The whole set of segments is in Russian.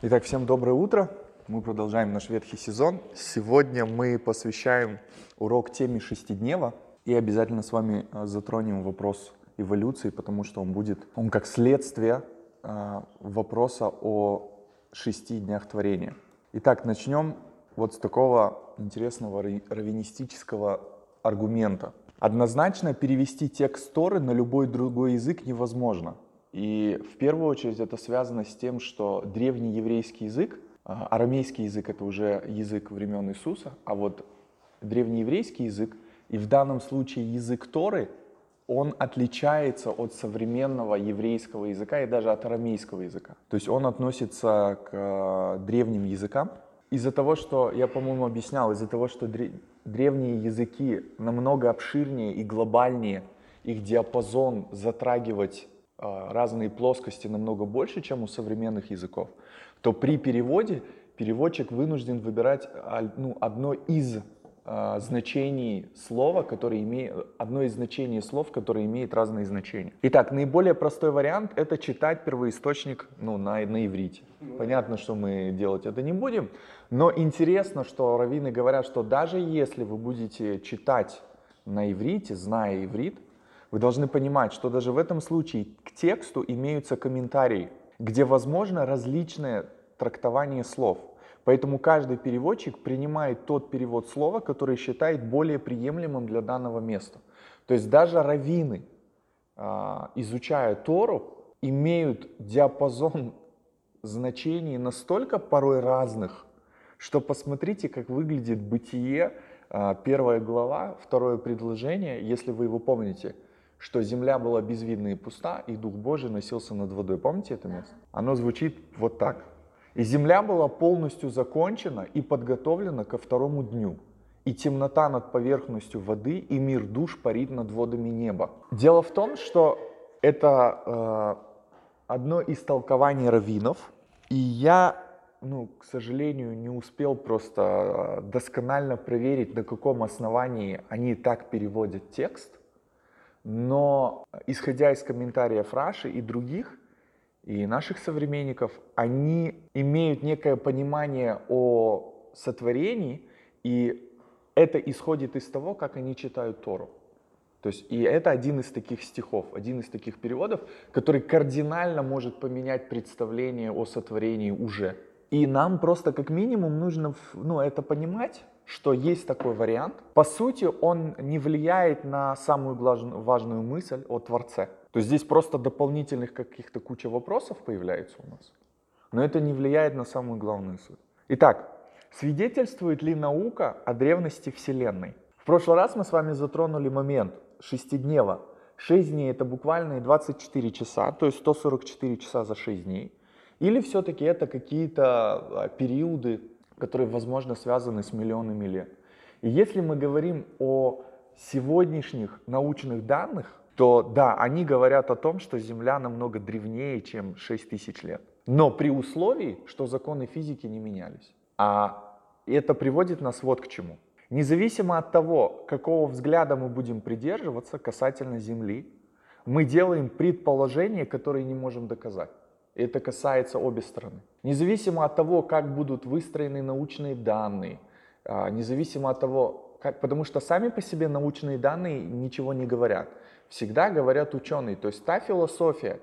Итак, всем доброе утро. Мы продолжаем наш ветхий сезон. Сегодня мы посвящаем урок теме шестиднева и обязательно с вами а, затронем вопрос эволюции, потому что он будет, он как следствие э, вопроса о шести днях творения. Итак, начнем вот с такого интересного раввинистического аргумента. Однозначно перевести текст Торы на любой другой язык невозможно. И в первую очередь это связано с тем, что древний еврейский язык, а, арамейский язык это уже язык времен Иисуса, а вот древний еврейский язык и в данном случае язык Торы, он отличается от современного еврейского языка и даже от арамейского языка. То есть он относится к а, древним языкам. Из-за того, что, я, по-моему, объяснял, из-за того, что древние языки намного обширнее и глобальнее, их диапазон затрагивать разные плоскости намного больше, чем у современных языков, то при переводе переводчик вынужден выбирать ну, одно из э, значений слова, которое имеет, одно из значений слов, которое имеет разные значения. Итак, наиболее простой вариант это читать первоисточник ну, на, на иврите. Понятно, что мы делать это не будем, но интересно, что раввины говорят, что даже если вы будете читать на иврите, зная иврит, вы должны понимать, что даже в этом случае к тексту имеются комментарии, где возможно различное трактование слов. Поэтому каждый переводчик принимает тот перевод слова, который считает более приемлемым для данного места. То есть даже раввины, а, изучая Тору, имеют диапазон значений настолько порой разных, что посмотрите, как выглядит бытие, а, первая глава, второе предложение, если вы его помните – что земля была безвидна и пуста, и Дух Божий носился над водой. Помните это место? Оно звучит вот так. И земля была полностью закончена и подготовлена ко второму дню. И темнота над поверхностью воды, и мир душ парит над водами неба. Дело в том, что это э, одно из толкований раввинов, и я, ну, к сожалению, не успел просто э, досконально проверить, на каком основании они так переводят текст. Но исходя из комментариев Раши и других, и наших современников, они имеют некое понимание о сотворении, и это исходит из того, как они читают Тору. То есть, и это один из таких стихов, один из таких переводов, который кардинально может поменять представление о сотворении уже. И нам просто как минимум нужно ну, это понимать, что есть такой вариант. По сути, он не влияет на самую важную мысль о Творце. То есть здесь просто дополнительных каких-то куча вопросов появляется у нас. Но это не влияет на самую главную суть. Итак, свидетельствует ли наука о древности Вселенной? В прошлый раз мы с вами затронули момент шестиднева. 6 дней это буквально 24 часа, то есть 144 часа за 6 дней. Или все-таки это какие-то а, периоды, которые, возможно, связаны с миллионами лет. И если мы говорим о сегодняшних научных данных, то да, они говорят о том, что Земля намного древнее, чем 6 тысяч лет. Но при условии, что законы физики не менялись. А это приводит нас вот к чему. Независимо от того, какого взгляда мы будем придерживаться касательно Земли, мы делаем предположения, которые не можем доказать. Это касается обе стороны. Независимо от того, как будут выстроены научные данные, а, независимо от того, как, потому что сами по себе научные данные ничего не говорят. Всегда говорят ученые. То есть та философия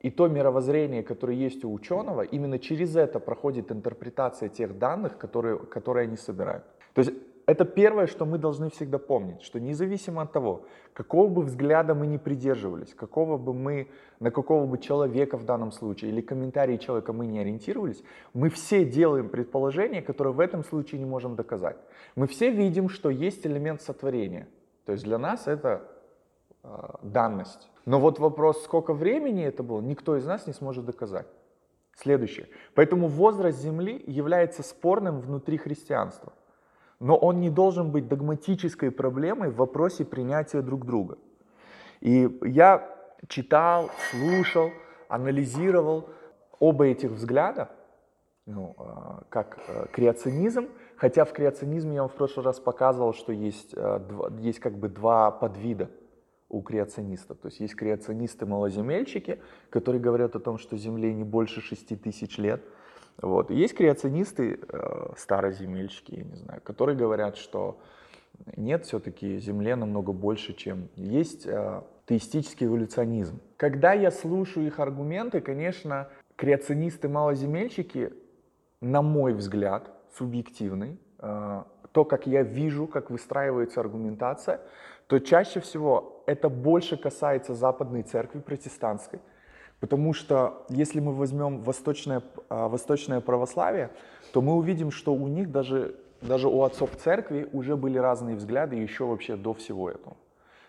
и то мировоззрение, которое есть у ученого, именно через это проходит интерпретация тех данных, которые, которые они собирают. То есть это первое, что мы должны всегда помнить, что независимо от того, какого бы взгляда мы ни придерживались, какого бы мы, на какого бы человека в данном случае или комментарии человека мы не ориентировались, мы все делаем предположения, которые в этом случае не можем доказать. Мы все видим, что есть элемент сотворения. То есть для нас это э, данность. Но вот вопрос, сколько времени это было, никто из нас не сможет доказать. Следующее. Поэтому возраст Земли является спорным внутри христианства но он не должен быть догматической проблемой в вопросе принятия друг друга. И я читал, слушал, анализировал оба этих взгляда, ну, а, как э, креационизм, хотя в креационизме я вам в прошлый раз показывал, что есть, э, есть как бы два подвида у креационистов. То есть есть креационисты-малоземельщики, которые говорят о том, что Земле не больше 6 тысяч лет – Вот. Есть креационисты, э, староземельщики, я не знаю, которые говорят, что нет, все-таки Земле намного больше, чем есть э, теистический эволюционизм. Когда я слушаю их аргументы, конечно, креационисты-малоземельщики, на мой взгляд, субъективный, э, то, как я вижу, как выстраивается аргументация, то чаще всего это больше касается западной церкви протестантской. Потому что если мы возьмем восточное, э, восточное православие, то мы увидим, что у них даже, даже у отцов церкви уже были разные взгляды еще вообще до всего этого.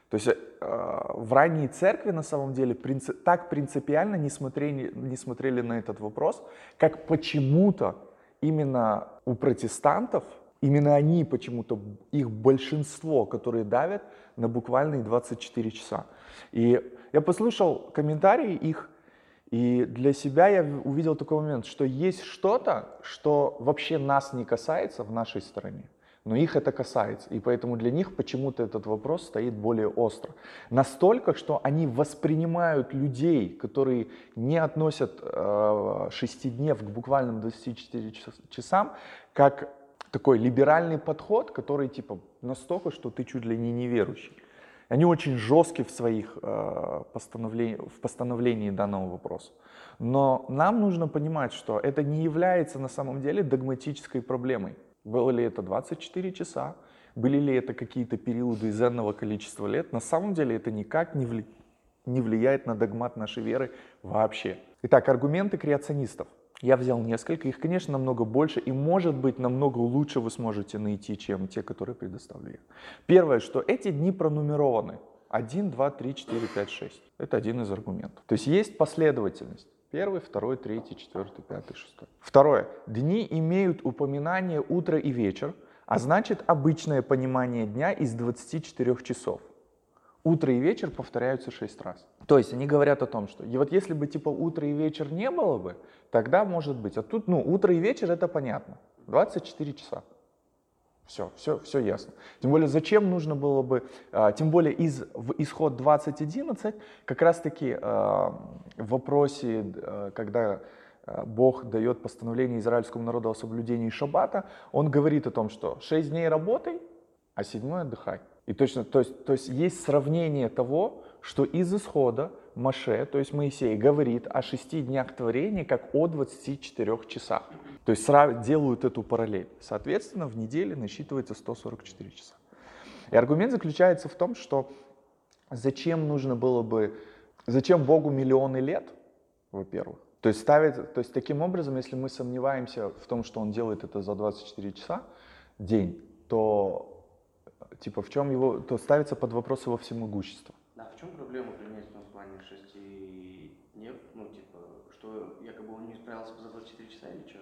То есть э, в ранней церкви на самом деле принци- так принципиально не смотрели, не смотрели на этот вопрос, как почему-то именно у протестантов, именно они почему-то, их большинство, которые давят на буквальные 24 часа. И я послушал комментарии их, и для себя я увидел такой момент, что есть что-то, что вообще нас не касается в нашей стране но их это касается, и поэтому для них почему-то этот вопрос стоит более остро. Настолько, что они воспринимают людей, которые не относят э, шестиднев к буквальным 24 часам, как такой либеральный подход, который типа настолько, что ты чуть ли не неверующий. Они очень жесткие в своих э, постановлении, в постановлении данного вопроса. Но нам нужно понимать, что это не является на самом деле догматической проблемой. Было ли это 24 часа, были ли это какие-то периоды из энного количества лет, на самом деле это никак не влияет на догмат нашей веры вообще. Итак, аргументы креационистов. Я взял несколько, их, конечно, намного больше, и, может быть, намного лучше вы сможете найти, чем те, которые предоставлю я. Первое, что эти дни пронумерованы. 1, 2, 3, 4, 5, 6. Это один из аргументов. То есть есть последовательность. Первый, второй, третий, четвертый, пятый, шестой. Второе. Дни имеют упоминание утро и вечер, а значит обычное понимание дня из 24 часов. Утро и вечер повторяются шесть раз. То есть они говорят о том, что и вот если бы типа утро и вечер не было бы, тогда может быть. А тут, ну, утро и вечер это понятно. 24 часа. Все, все, все ясно. Тем более, зачем нужно было бы, а, тем более из, в исход 2011, как раз таки а, в вопросе, а, когда Бог дает постановление израильскому народу о соблюдении шаббата, он говорит о том, что 6 дней работай, а седьмой отдыхай. И точно, то есть, то есть есть сравнение того, что из исхода Маше, то есть Моисей, говорит о шести днях творения как о 24 часах. То есть делают эту параллель. Соответственно, в неделе насчитывается 144 часа. И аргумент заключается в том, что зачем нужно было бы, зачем Богу миллионы лет, во-первых. То есть ставить, то есть таким образом, если мы сомневаемся в том, что он делает это за 24 часа день, то типа в чем его, то ставится под вопрос его всемогущество. Да, в чем проблема принять в плане 6 дней, ну типа, что якобы он не справился за 24 часа или что?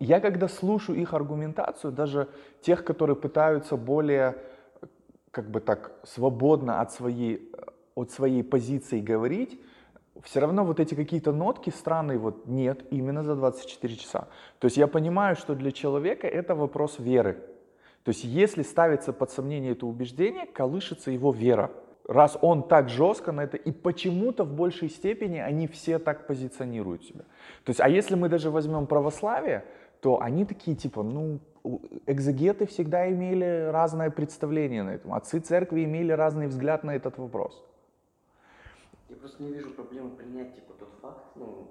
я когда слушаю их аргументацию, даже тех, которые пытаются более, как бы так, свободно от своей, от своей позиции говорить, все равно вот эти какие-то нотки странные, вот нет, именно за 24 часа. То есть я понимаю, что для человека это вопрос веры. То есть если ставится под сомнение это убеждение, колышется его вера раз он так жестко на это, и почему-то в большей степени они все так позиционируют себя. То есть, а если мы даже возьмем православие, то они такие типа, ну, экзегеты всегда имели разное представление на этом, отцы церкви имели разный взгляд на этот вопрос. Я просто не вижу проблемы принять типа тот факт, ну,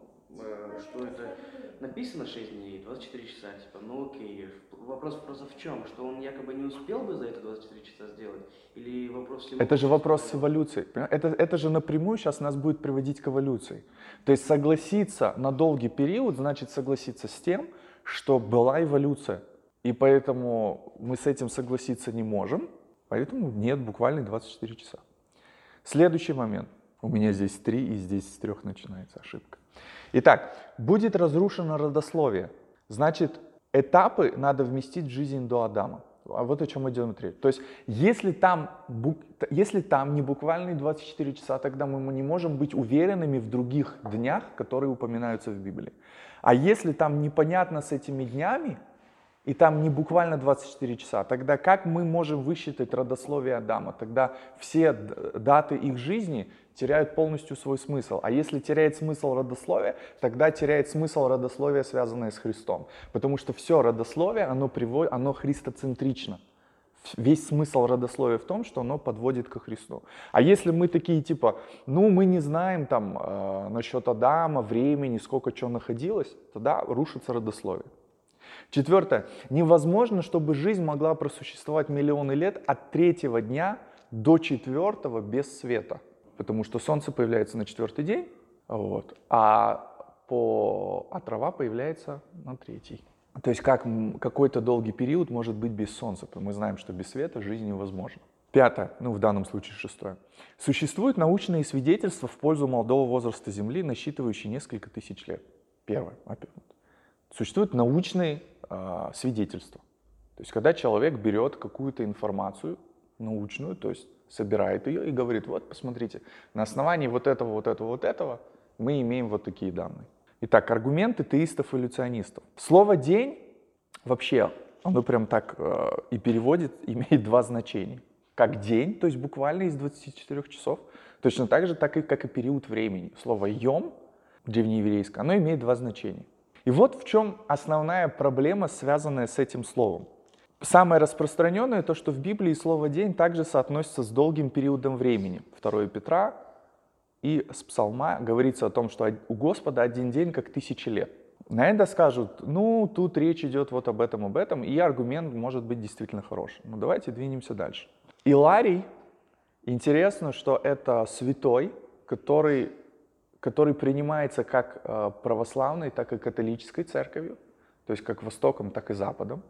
что это написано 6 дней, 24 часа, типа, ну окей. Вопрос просто в чем? Что он якобы не успел бы за это 24 часа сделать? Или вопрос... Это же вопрос с эволюцией. Это, это же напрямую сейчас нас будет приводить к эволюции. То есть согласиться на долгий период, значит согласиться с тем, что была эволюция. И поэтому мы с этим согласиться не можем, поэтому нет буквально 24 часа. Следующий момент. У меня здесь три, и здесь с трех начинается ошибка. Итак, будет разрушено родословие. Значит, этапы надо вместить в жизнь до Адама. А вот о чем идем речь. То есть, если там, если там не буквальные 24 часа, тогда мы не можем быть уверенными в других днях, которые упоминаются в Библии. А если там непонятно с этими днями, и там не буквально 24 часа, тогда как мы можем высчитать родословие Адама? Тогда все даты их жизни теряют полностью свой смысл. А если теряет смысл родословия, тогда теряет смысл родословия, связанное с Христом. Потому что все родословие, оно, приводит, оно христоцентрично. Весь смысл родословия в том, что оно подводит ко Христу. А если мы такие типа, ну мы не знаем там э, насчет Адама, времени, сколько чего находилось, тогда рушится родословие. Четвертое. Невозможно, чтобы жизнь могла просуществовать миллионы лет от третьего дня до четвертого без света. Потому что солнце появляется на четвертый день, вот, а, по, а трава появляется на третий. То есть как какой-то долгий период может быть без солнца. Мы знаем, что без света жизнь невозможна. Пятое, ну в данном случае шестое. Существуют научные свидетельства в пользу молодого возраста Земли, насчитывающие несколько тысяч лет. Первое. Существуют научные э, свидетельства. То есть когда человек берет какую-то информацию научную, то есть собирает ее и говорит, вот посмотрите, на основании вот этого, вот этого, вот этого мы имеем вот такие данные. Итак, аргументы теистов-эволюционистов. Слово «день» вообще, оно прям так э, и переводит, имеет два значения. Как день, то есть буквально из 24 часов, точно так же, так и, как и период времени. Слово «йом» древнееврейское, оно имеет два значения. И вот в чем основная проблема, связанная с этим словом. Самое распространенное то, что в Библии слово «день» также соотносится с долгим периодом времени. 2 Петра и с псалма говорится о том, что у Господа один день как тысячи лет. На это скажут, ну, тут речь идет вот об этом, об этом, и аргумент может быть действительно хороший. Ну, давайте двинемся дальше. Иларий, интересно, что это святой, который, который принимается как э, православной, так и католической церковью, то есть как Востоком, так и Западом.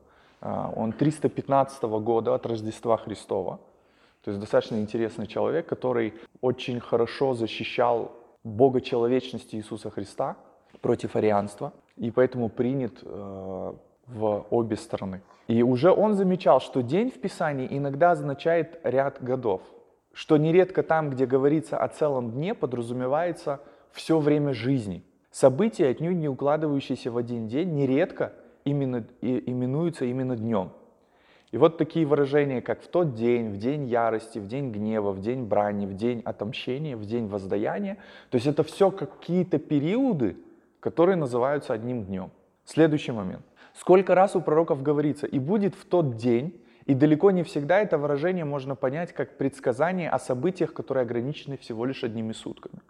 Э, он 315 года от Рождества Христова. То есть достаточно интересный человек, который очень хорошо защищал Бога человечности Иисуса Христа против арианства, и поэтому принят э, в обе стороны. И уже он замечал, что день в Писании иногда означает ряд годов, что нередко там, где говорится о целом дне, подразумевается все время жизни. События, отнюдь не укладывающиеся в один день, нередко именно, именуются именно днем. И вот такие выражения, как в тот день, в день ярости, в день гнева, в день брани, в день отомщения, в день воздаяния. То есть это все какие-то периоды, которые называются одним днем. Следующий момент. Сколько раз у пророков говорится «и будет в тот день», и далеко не всегда это выражение можно понять как предсказание о событиях, которые ограничены всего лишь одними сутками.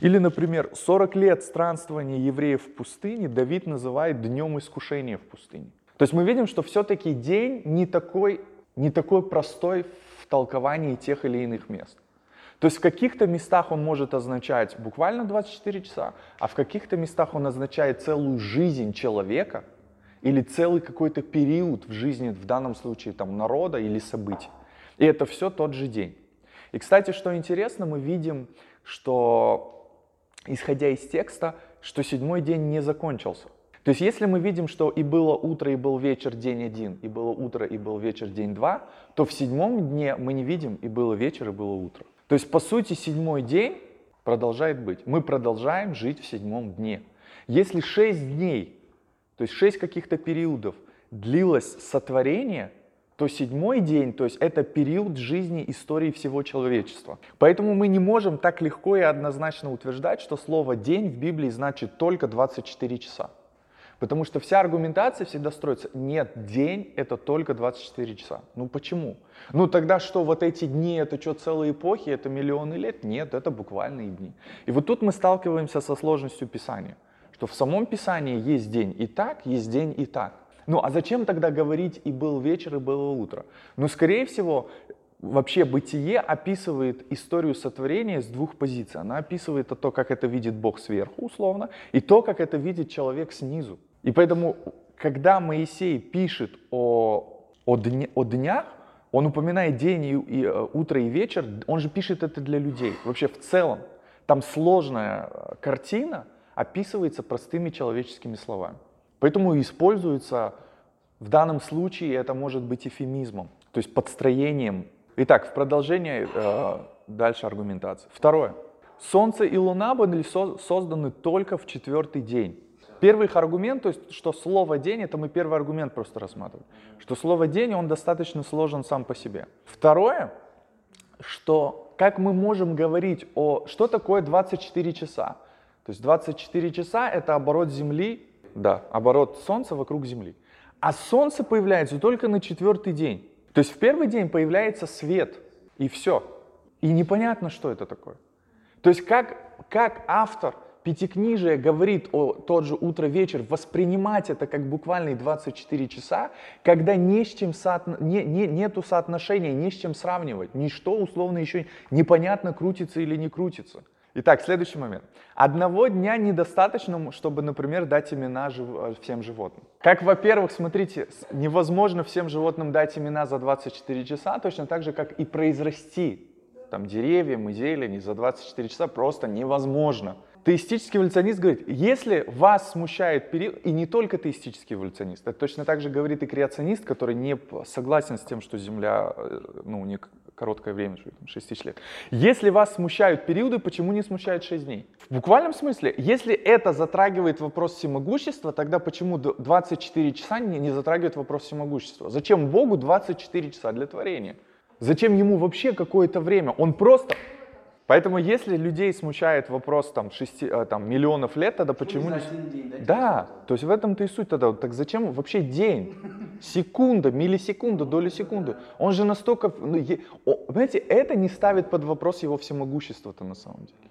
Или, например, 40 лет странствования евреев в пустыне Давид называет днем искушения в пустыне. То есть мы видим, что все-таки день не такой, не такой простой в толковании тех или иных мест. То есть в каких-то местах он может означать буквально 24 часа, а в каких-то местах он означает целую жизнь человека или целый какой-то период в жизни, в данном случае там народа или событий. И это все тот же день. И, кстати, что интересно, мы видим, что, исходя из текста, что седьмой день не закончился. То есть если мы видим, что и было утро, и был вечер день один, и было утро, и был вечер день два, то в седьмом дне мы не видим и было вечер, и было утро. То есть по сути седьмой день продолжает быть. Мы продолжаем жить в седьмом дне. Если шесть дней, то есть шесть каких-то периодов длилось сотворение, то седьмой день, то есть это период жизни истории всего человечества. Поэтому мы не можем так легко и однозначно утверждать, что слово «день» в Библии значит только 24 часа. Потому что вся аргументация всегда строится, нет, день это только 24 часа. Ну почему? Ну тогда что, вот эти дни это что, целые эпохи, это миллионы лет? Нет, это буквальные дни. И вот тут мы сталкиваемся со сложностью Писания, что в самом Писании есть день и так, есть день и так. Ну а зачем тогда говорить и был вечер, и было утро? Ну скорее всего, вообще бытие описывает историю сотворения с двух позиций. Она описывает то, как это видит Бог сверху, условно, и то, как это видит человек снизу. И поэтому, когда Моисей пишет о, о, дне, о днях, он упоминает день и, и э, утро и вечер, он же пишет это для людей. Вообще в целом, там сложная э, картина описывается простыми человеческими словами. Поэтому используется в данном случае это может быть эфемизмом, то есть подстроением. Итак, в продолжение э, дальше аргументация. Второе. Солнце и Луна были созданы только в четвертый день. Первый их аргумент, то есть, что слово «день», это мы первый аргумент просто рассматриваем, что слово «день», он достаточно сложен сам по себе. Второе, что как мы можем говорить о... Что такое 24 часа? То есть 24 часа — это оборот Земли, да, оборот Солнца вокруг Земли. А Солнце появляется только на четвертый день. То есть в первый день появляется свет, и все. И непонятно, что это такое. То есть как, как автор Пятикнижие говорит о тот же утро-вечер, воспринимать это как буквальные 24 часа, когда не с чем соотно... не, не, нету соотношения, не с чем сравнивать, ничто условно еще непонятно крутится или не крутится. Итак, следующий момент. Одного дня недостаточно, чтобы, например, дать имена жив... всем животным. Как, во-первых, смотрите, невозможно всем животным дать имена за 24 часа, точно так же, как и произрасти там, деревьям и зелени за 24 часа просто невозможно. Теистический эволюционист говорит, если вас смущает период, и не только теистический эволюционист, это точно так же говорит и креационист, который не согласен с тем, что Земля, э, ну, не короткое время, 6 тысяч лет. Если вас смущают периоды, почему не смущают 6 дней? В буквальном смысле, если это затрагивает вопрос всемогущества, тогда почему 24 часа не, не затрагивает вопрос всемогущества? Зачем Богу 24 часа для творения? Зачем ему вообще какое-то время? Он просто Поэтому если людей смущает вопрос там, шести, э, там, миллионов лет, тогда почему не... День, да, да, то есть в этом-то и суть тогда. Так зачем вообще день? Секунда, миллисекунда, доля секунды. Он же настолько... Ну, е... Понимаете, это не ставит под вопрос его всемогущества-то на самом деле.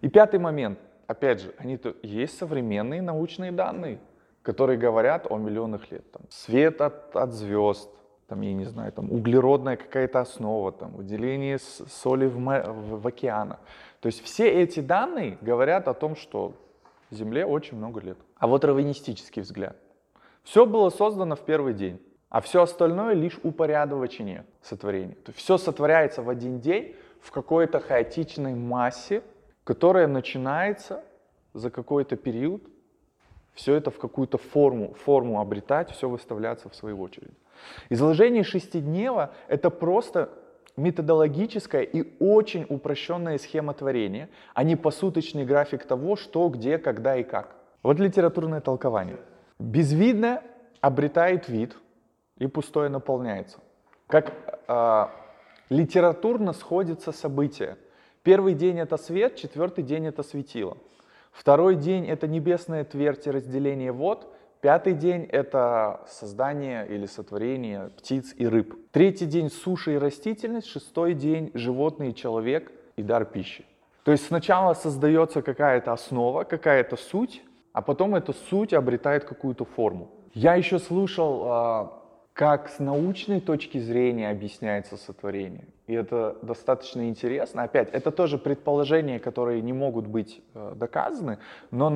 И пятый момент. Опять же, они то есть современные научные данные, которые говорят о миллионах лет. Там, свет от, от звезд, там, я не знаю, там, углеродная какая-то основа, там, выделение соли в, в, в океанах. То есть все эти данные говорят о том, что Земле очень много лет. А вот раввинистический взгляд. Все было создано в первый день, а все остальное лишь упорядочение сотворения. То есть все сотворяется в один день в какой-то хаотичной массе, которая начинается за какой-то период, все это в какую-то форму, форму обретать, все выставляться в свою очередь. Изложение шестиднева — это просто методологическая и очень упрощенная схема творения, а не посуточный график того, что, где, когда и как. Вот литературное толкование. Безвидное обретает вид и пустое наполняется. Как э, литературно сходятся события. Первый день это свет, четвертый день это светило. Второй день это небесная твердь и разделение вод, Пятый день — это создание или сотворение птиц и рыб. Третий день — суша и растительность. Шестой день — животный и человек и дар пищи. То есть сначала создается какая-то основа, какая-то суть, а потом эта суть обретает какую-то форму. Я еще слушал, а, как с научной точки зрения объясняется сотворение. И это достаточно интересно. Опять, это тоже предположения, которые не могут быть э, доказаны, но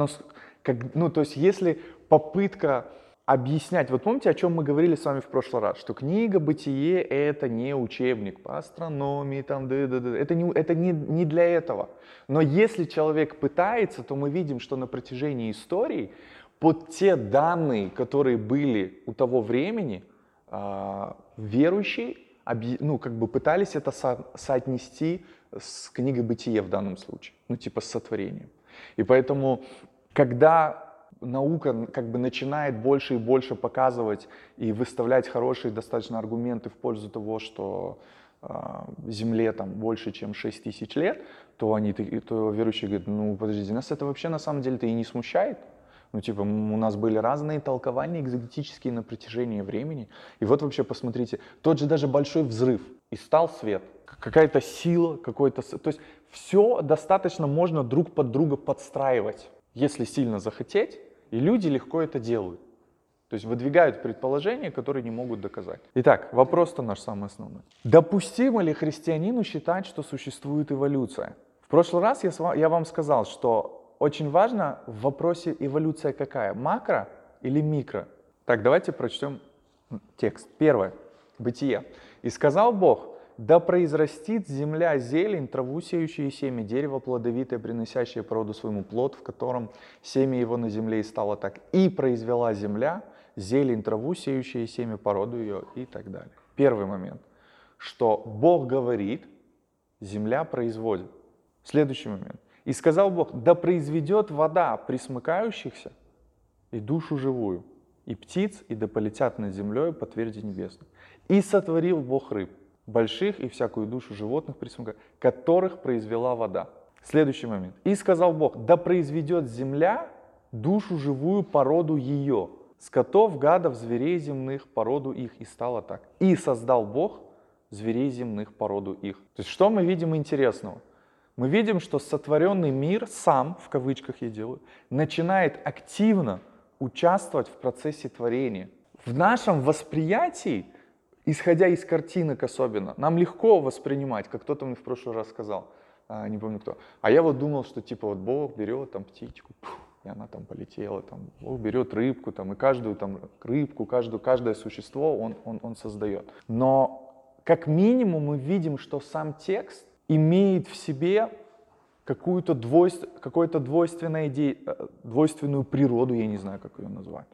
как, ну, то есть если попытка объяснять. Вот помните, о чем мы говорили с вами в прошлый раз, что книга «Бытие» — это не учебник по астрономии, там, да, да, да. это, не, это не, не для этого. Но если человек пытается, то мы видим, что на протяжении истории под те данные, которые были у того времени, э, верующие ну, как бы пытались это со соотнести с книгой «Бытие» в данном случае, ну, типа с сотворением. И поэтому, когда наука как бы начинает больше и больше показывать и выставлять хорошие достаточно аргументы в пользу того, что э, Земле там больше, чем 6 тысяч лет, то они, то верующие говорят, ну подождите, нас это вообще на самом деле-то и не смущает. Ну, типа, у нас были разные толкования экзотические на протяжении времени. И вот вообще посмотрите, тот же даже большой взрыв, и стал свет. Какая-то сила, какой-то... То есть все достаточно можно друг под друга подстраивать, если сильно захотеть. И люди легко это делают. То есть выдвигают предположения, которые не могут доказать. Итак, вопрос-то наш самый основной. Допустимо ли христианину считать, что существует эволюция? В прошлый раз я, я вам сказал, что очень важно в вопросе эволюция какая? Макро или микро? Так, давайте прочтем текст. Первое. Бытие. «И сказал Бог, да произрастит земля зелень, траву сеющую семя, дерево плодовитое, приносящее породу своему плод, в котором семя его на земле и стало так. И произвела земля зелень, траву сеющую семя, породу ее и так далее. Первый момент, что Бог говорит, земля производит. Следующий момент. И сказал Бог, да произведет вода присмыкающихся и душу живую, и птиц, и да полетят над землей по тверди небесной. И сотворил Бог рыб больших и всякую душу животных, присмыков, которых произвела вода. Следующий момент. «И сказал Бог, да произведет земля душу живую породу ее, скотов, гадов, зверей земных, породу их». И стало так. «И создал Бог зверей земных, породу их». То есть что мы видим интересного? Мы видим, что сотворенный мир сам, в кавычках я делаю, начинает активно участвовать в процессе творения. В нашем восприятии, исходя из картинок особенно, нам легко воспринимать, как кто-то мне в прошлый раз сказал, а, не помню кто. А я вот думал, что типа вот Бог берет там птичку, и она там полетела, там Бог берет рыбку, там и каждую там рыбку, каждую, каждое существо он, он, он создает. Но как минимум мы видим, что сам текст имеет в себе какую-то двойств, какую-то двойственную, идею, э, двойственную природу, я не знаю, как ее назвать.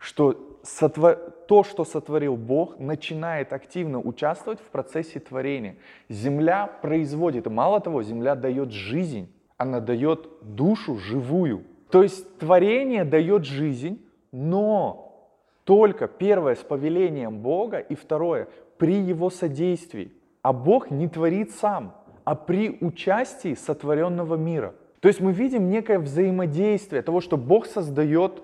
Что сотвор... то, что сотворил Бог, начинает активно участвовать в процессе творения. Земля производит, и мало того, земля дает жизнь, она дает душу живую. То есть творение дает жизнь, но только первое с повелением Бога и второе при его содействии. А Бог не творит сам а при участии сотворенного мира. То есть мы видим некое взаимодействие того, что Бог создает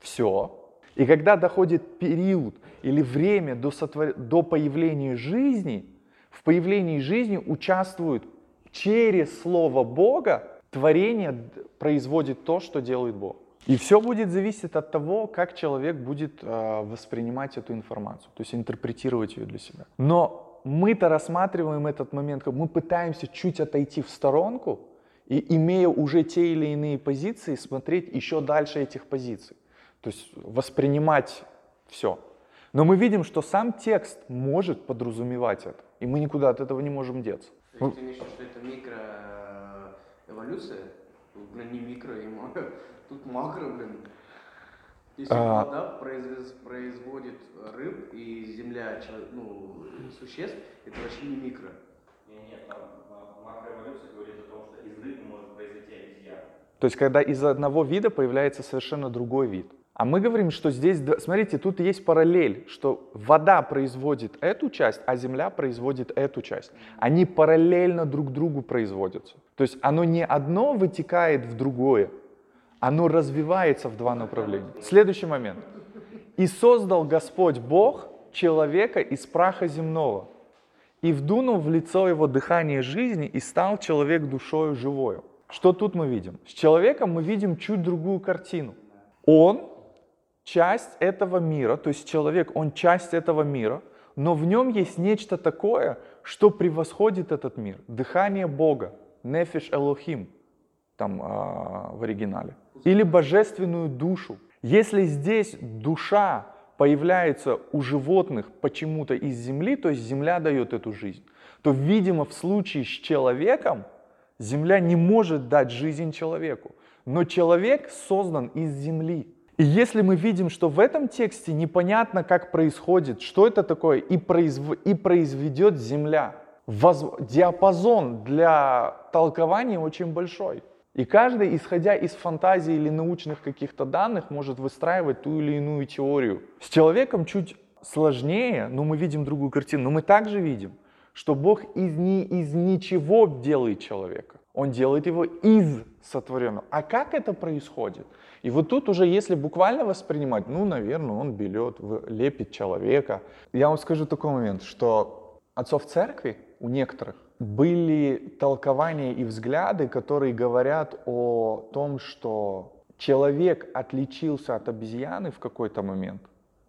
все, и когда доходит период или время до, сотвор... до появления жизни, в появлении жизни участвуют через Слово Бога, творение производит то, что делает Бог. И все будет зависеть от того, как человек будет э, воспринимать эту информацию, то есть интерпретировать ее для себя. Но мы-то рассматриваем этот момент, как мы пытаемся чуть отойти в сторонку и, имея уже те или иные позиции, смотреть еще дальше этих позиций. То есть воспринимать все. Но мы видим, что сам текст может подразумевать это, и мы никуда от этого не можем деться. То есть ты имеешь что это микроэволюция? Блин, не микро, тут макро, блин. Если а... вода производит рыб и земля ну, существ, это вообще не микро. Нет, нет, там макроэволюция говорит о том, что из рыбы может произойти обезьяна. То есть, когда из одного вида появляется совершенно другой вид. А мы говорим, что здесь, смотрите, тут есть параллель, что вода производит эту часть, а земля производит эту часть. Они параллельно друг другу производятся. То есть оно не одно вытекает в другое, оно развивается в два направления. Следующий момент. «И создал Господь Бог человека из праха земного, и вдунул в лицо его дыхание жизни, и стал человек душою живою». Что тут мы видим? С человеком мы видим чуть другую картину. Он часть этого мира, то есть человек, он часть этого мира, но в нем есть нечто такое, что превосходит этот мир. Дыхание Бога, нефиш Элохим, там а, в оригинале или божественную душу. Если здесь душа появляется у животных почему-то из земли, то есть земля дает эту жизнь, то, видимо, в случае с человеком земля не может дать жизнь человеку. Но человек создан из земли. И если мы видим, что в этом тексте непонятно, как происходит, что это такое, и, произв... и произведет земля, воз... диапазон для толкования очень большой. И каждый, исходя из фантазии или научных каких-то данных, может выстраивать ту или иную теорию. С человеком чуть сложнее, но мы видим другую картину. Но мы также видим, что Бог из, ни, из ничего делает человека. Он делает его из сотворенного. А как это происходит? И вот тут уже, если буквально воспринимать, ну, наверное, он берет, лепит человека. Я вам скажу такой момент, что отцов церкви у некоторых были толкования и взгляды, которые говорят о том, что человек отличился от обезьяны в какой-то момент,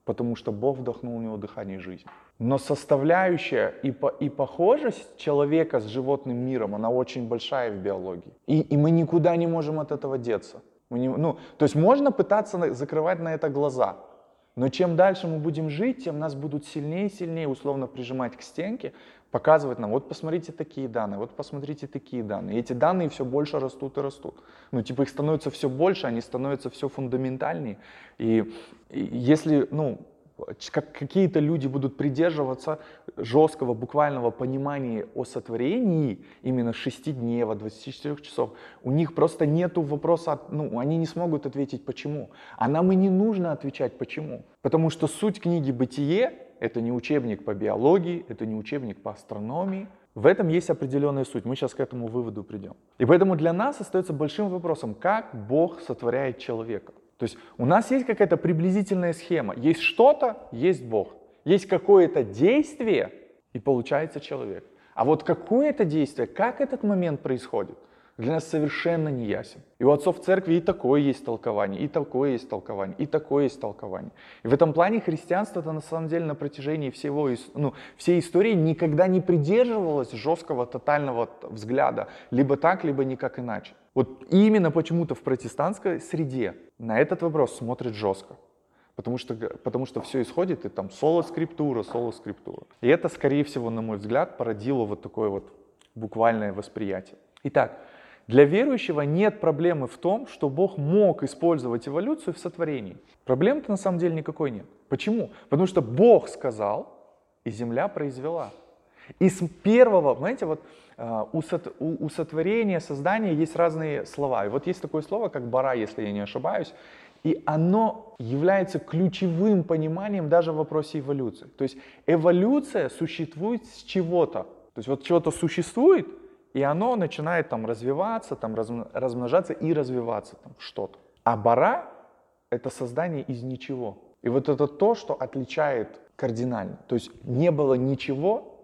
потому что Бог вдохнул в него дыхание жизни. Но составляющая и, по, и похожесть человека с животным миром, она очень большая в биологии. И, и мы никуда не можем от этого деться. Мы не, ну, то есть можно пытаться закрывать на это глаза, но чем дальше мы будем жить, тем нас будут сильнее и сильнее условно прижимать к стенке, показывать нам, вот посмотрите такие данные, вот посмотрите такие данные. И эти данные все больше растут и растут. Ну, типа их становится все больше, они становятся все фундаментальнее. И, и если, ну, как какие-то люди будут придерживаться жесткого буквального понимания о сотворении именно 6 дней, 24 часов, у них просто нету вопроса, ну, они не смогут ответить почему. А нам и не нужно отвечать почему. Потому что суть книги «Бытие» это не учебник по биологии, это не учебник по астрономии. В этом есть определенная суть. Мы сейчас к этому выводу придем. И поэтому для нас остается большим вопросом, как Бог сотворяет человека. То есть у нас есть какая-то приблизительная схема. Есть что-то, есть Бог. Есть какое-то действие, и получается человек. А вот какое это действие, как этот момент происходит, для нас совершенно не ясен. И у отцов церкви и такое есть толкование, и такое есть толкование, и такое есть толкование. И в этом плане христианство-то на самом деле на протяжении всего, ну, всей истории никогда не придерживалось жесткого тотального взгляда, либо так, либо никак иначе. Вот именно почему-то в протестантской среде на этот вопрос смотрят жестко. Потому что, потому что все исходит и там соло-скриптура, соло-скриптура. И это, скорее всего, на мой взгляд, породило вот такое вот буквальное восприятие. Итак, для верующего нет проблемы в том, что Бог мог использовать эволюцию в сотворении. Проблем-то на самом деле никакой нет. Почему? Потому что Бог сказал, и земля произвела. И с первого, знаете, вот у, у сотворения, создания есть разные слова. И вот есть такое слово, как бара, если я не ошибаюсь. И оно является ключевым пониманием даже в вопросе эволюции. То есть эволюция существует с чего-то. То есть вот чего-то существует, и оно начинает там развиваться, там размножаться и развиваться там что-то. А бара — это создание из ничего. И вот это то, что отличает кардинально. То есть не было ничего,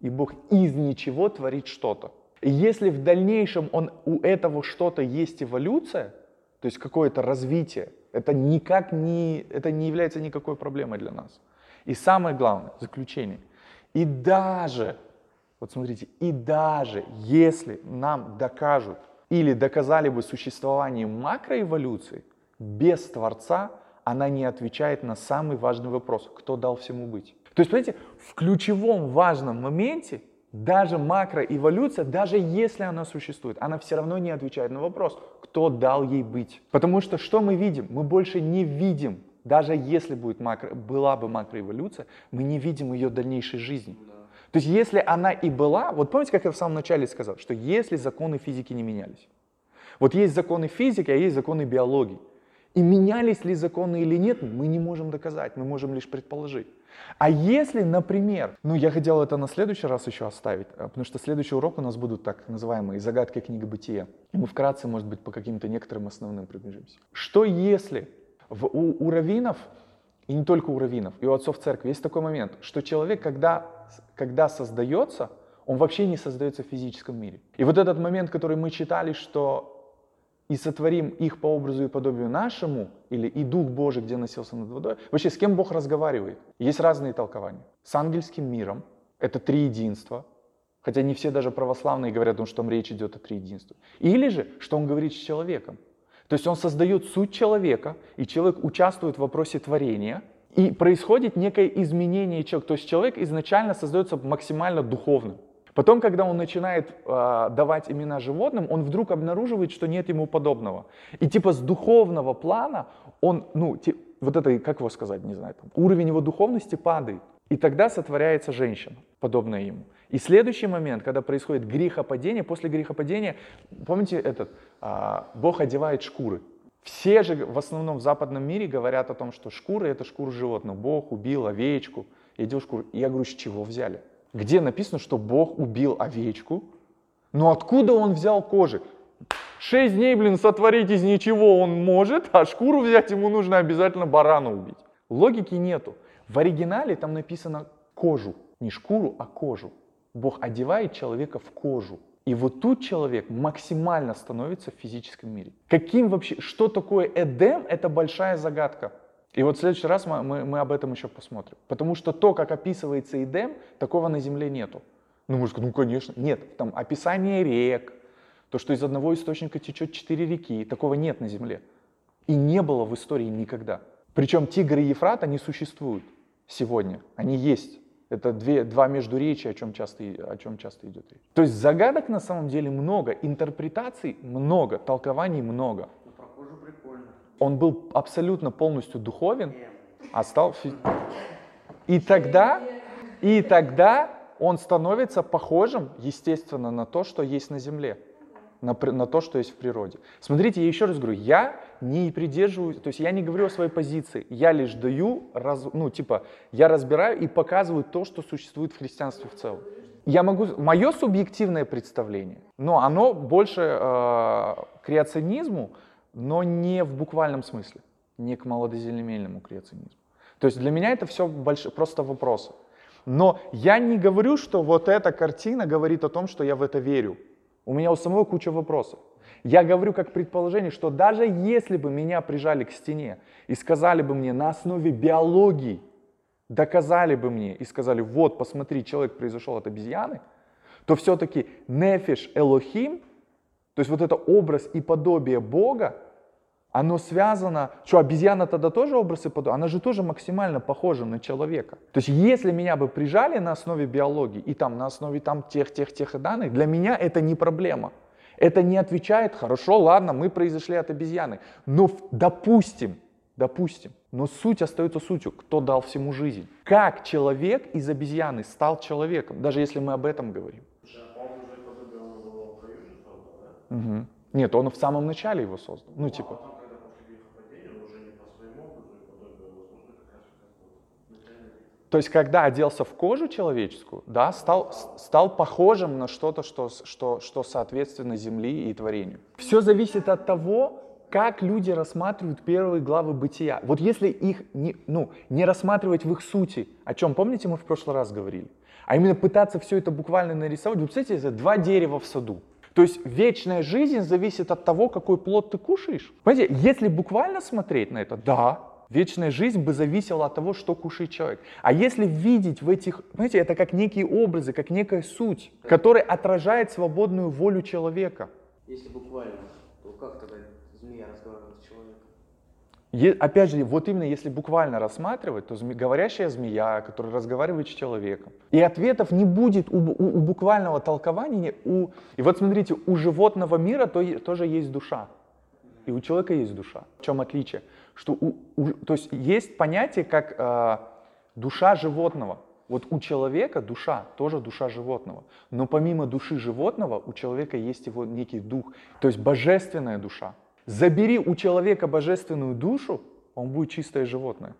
и Бог из ничего творит что-то. Если в дальнейшем он, у этого что-то есть эволюция, то есть какое-то развитие, это никак не, это не является никакой проблемой для нас. И самое главное, заключение. И даже, вот смотрите, и даже если нам докажут или доказали бы существование макроэволюции, без Творца она не отвечает на самый важный вопрос, кто дал всему быть. То есть, понимаете, в ключевом важном моменте даже макроэволюция, даже если она существует, она все равно не отвечает на вопрос, кто дал ей быть. Потому что что мы видим? Мы больше не видим, даже если будет макро, была бы макроэволюция, мы не видим ее дальнейшей жизни. То есть если она и была, вот помните, как я в самом начале сказал, что если законы физики не менялись. Вот есть законы физики, а есть законы биологии. И менялись ли законы или нет, мы не можем доказать, мы можем лишь предположить. А если, например, ну я хотел это на следующий раз еще оставить, э, потому что следующий урок у нас будут так называемые загадки книги бытия. Мы вкратце, может быть, по каким-то некоторым основным пробежимся. Что если в, у, у раввинов, и не только у раввинов, и у отцов церкви есть такой момент, что человек, когда, когда создается, он вообще не создается в физическом мире. И вот этот момент, который мы читали, что и сотворим их по образу и подобию нашему, или и Дух Божий, где носился над водой. Вообще, с кем Бог разговаривает? Есть разные толкования. С ангельским миром, это три единства, хотя не все даже православные говорят, что там речь идет о триединстве. Или же, что он говорит с человеком. То есть он создает суть человека, и человек участвует в вопросе творения, и происходит некое изменение человека. То есть человек изначально создается максимально духовным. Потом, когда он начинает э, давать имена животным, он вдруг обнаруживает, что нет ему подобного. И типа с духовного плана он, ну, ти, вот это, как его сказать, не знаю, там, уровень его духовности падает. И тогда сотворяется женщина, подобная ему. И следующий момент, когда происходит грехопадение, после грехопадения, помните этот, э, Бог одевает шкуры. Все же в основном в западном мире говорят о том, что шкуры это шкуры животных. Бог убил овечку, и одел шкуру. И я говорю, с чего взяли? Где написано, что Бог убил овечку. Но откуда он взял кожи? Шесть дней, блин, сотворить из ничего он может, а шкуру взять ему нужно обязательно барана убить. Логики нету. В оригинале там написано кожу. Не шкуру, а кожу. Бог одевает человека в кожу. И вот тут человек максимально становится в физическом мире. Каким вообще, что такое Эдем, это большая загадка. И вот в следующий раз мы, мы, мы об этом еще посмотрим. Потому что то, как описывается Эдем, такого на Земле нету. Ну, может, ну, конечно. Нет, там описание рек, то, что из одного источника течет четыре реки, такого нет на Земле. И не было в истории никогда. Причем Тигр и Ефрат, они существуют сегодня, они есть. Это две, два междуречия, о чем, часто, о чем часто идет речь. То есть загадок на самом деле много, интерпретаций много, толкований много. Ну, про кожу прикольно он был абсолютно полностью духовен, а стал... И тогда, и тогда он становится похожим, естественно, на то, что есть на земле, на, на то, что есть в природе. Смотрите, я еще раз говорю, я не придерживаюсь, то есть я не говорю о своей позиции, я лишь даю, раз, ну типа, я разбираю и показываю то, что существует в христианстве в целом. Я могу, мое субъективное представление, но оно больше э, креационизму, но не в буквальном смысле, не к молодоземельному креационизму. То есть для меня это все больш... просто вопросы. Но я не говорю, что вот эта картина говорит о том, что я в это верю. У меня у самого куча вопросов. Я говорю как предположение, что даже если бы меня прижали к стене и сказали бы мне на основе биологии, доказали бы мне и сказали, вот, посмотри, человек произошел от обезьяны, то все-таки нефиш Элохим, то есть вот это образ и подобие Бога, оно связано, что обезьяна тогда тоже образ и подобие, она же тоже максимально похожа на человека. То есть если меня бы прижали на основе биологии и там на основе там тех, тех, тех данных, для меня это не проблема. Это не отвечает, хорошо, ладно, мы произошли от обезьяны. Но допустим, допустим, но суть остается сутью, кто дал всему жизнь. Как человек из обезьяны стал человеком, даже если мы об этом говорим. Угу. Нет, он в самом начале его создал. Ну, типа. То есть, когда оделся в кожу человеческую, да, стал, стал похожим на что-то, что, что, что соответственно земли и творению. Все зависит от того, как люди рассматривают первые главы бытия. Вот если их не, ну, не рассматривать в их сути, о чем, помните, мы в прошлый раз говорили, а именно пытаться все это буквально нарисовать, вы представляете, это два дерева в саду. То есть вечная жизнь зависит от того, какой плод ты кушаешь. Понимаете, если буквально смотреть на это, да, вечная жизнь бы зависела от того, что кушает человек. А если видеть в этих, знаете, это как некие образы, как некая суть, которая отражает свободную волю человека. Если буквально, то как тогда змея разговаривает с человеком? Опять же, вот именно если буквально рассматривать, то зме- говорящая змея, которая разговаривает с человеком. И ответов не будет у, у- у буквального толкования. У... И вот смотрите, у животного мира то, тоже есть душа. И у человека есть душа. В чем отличие? Что у, у- то есть есть понятие как э, душа животного. Вот у человека душа тоже душа животного. Но помимо души животного у человека есть его некий дух, то есть божественная душа. Забери у человека божественную душу, он будет чистое животное.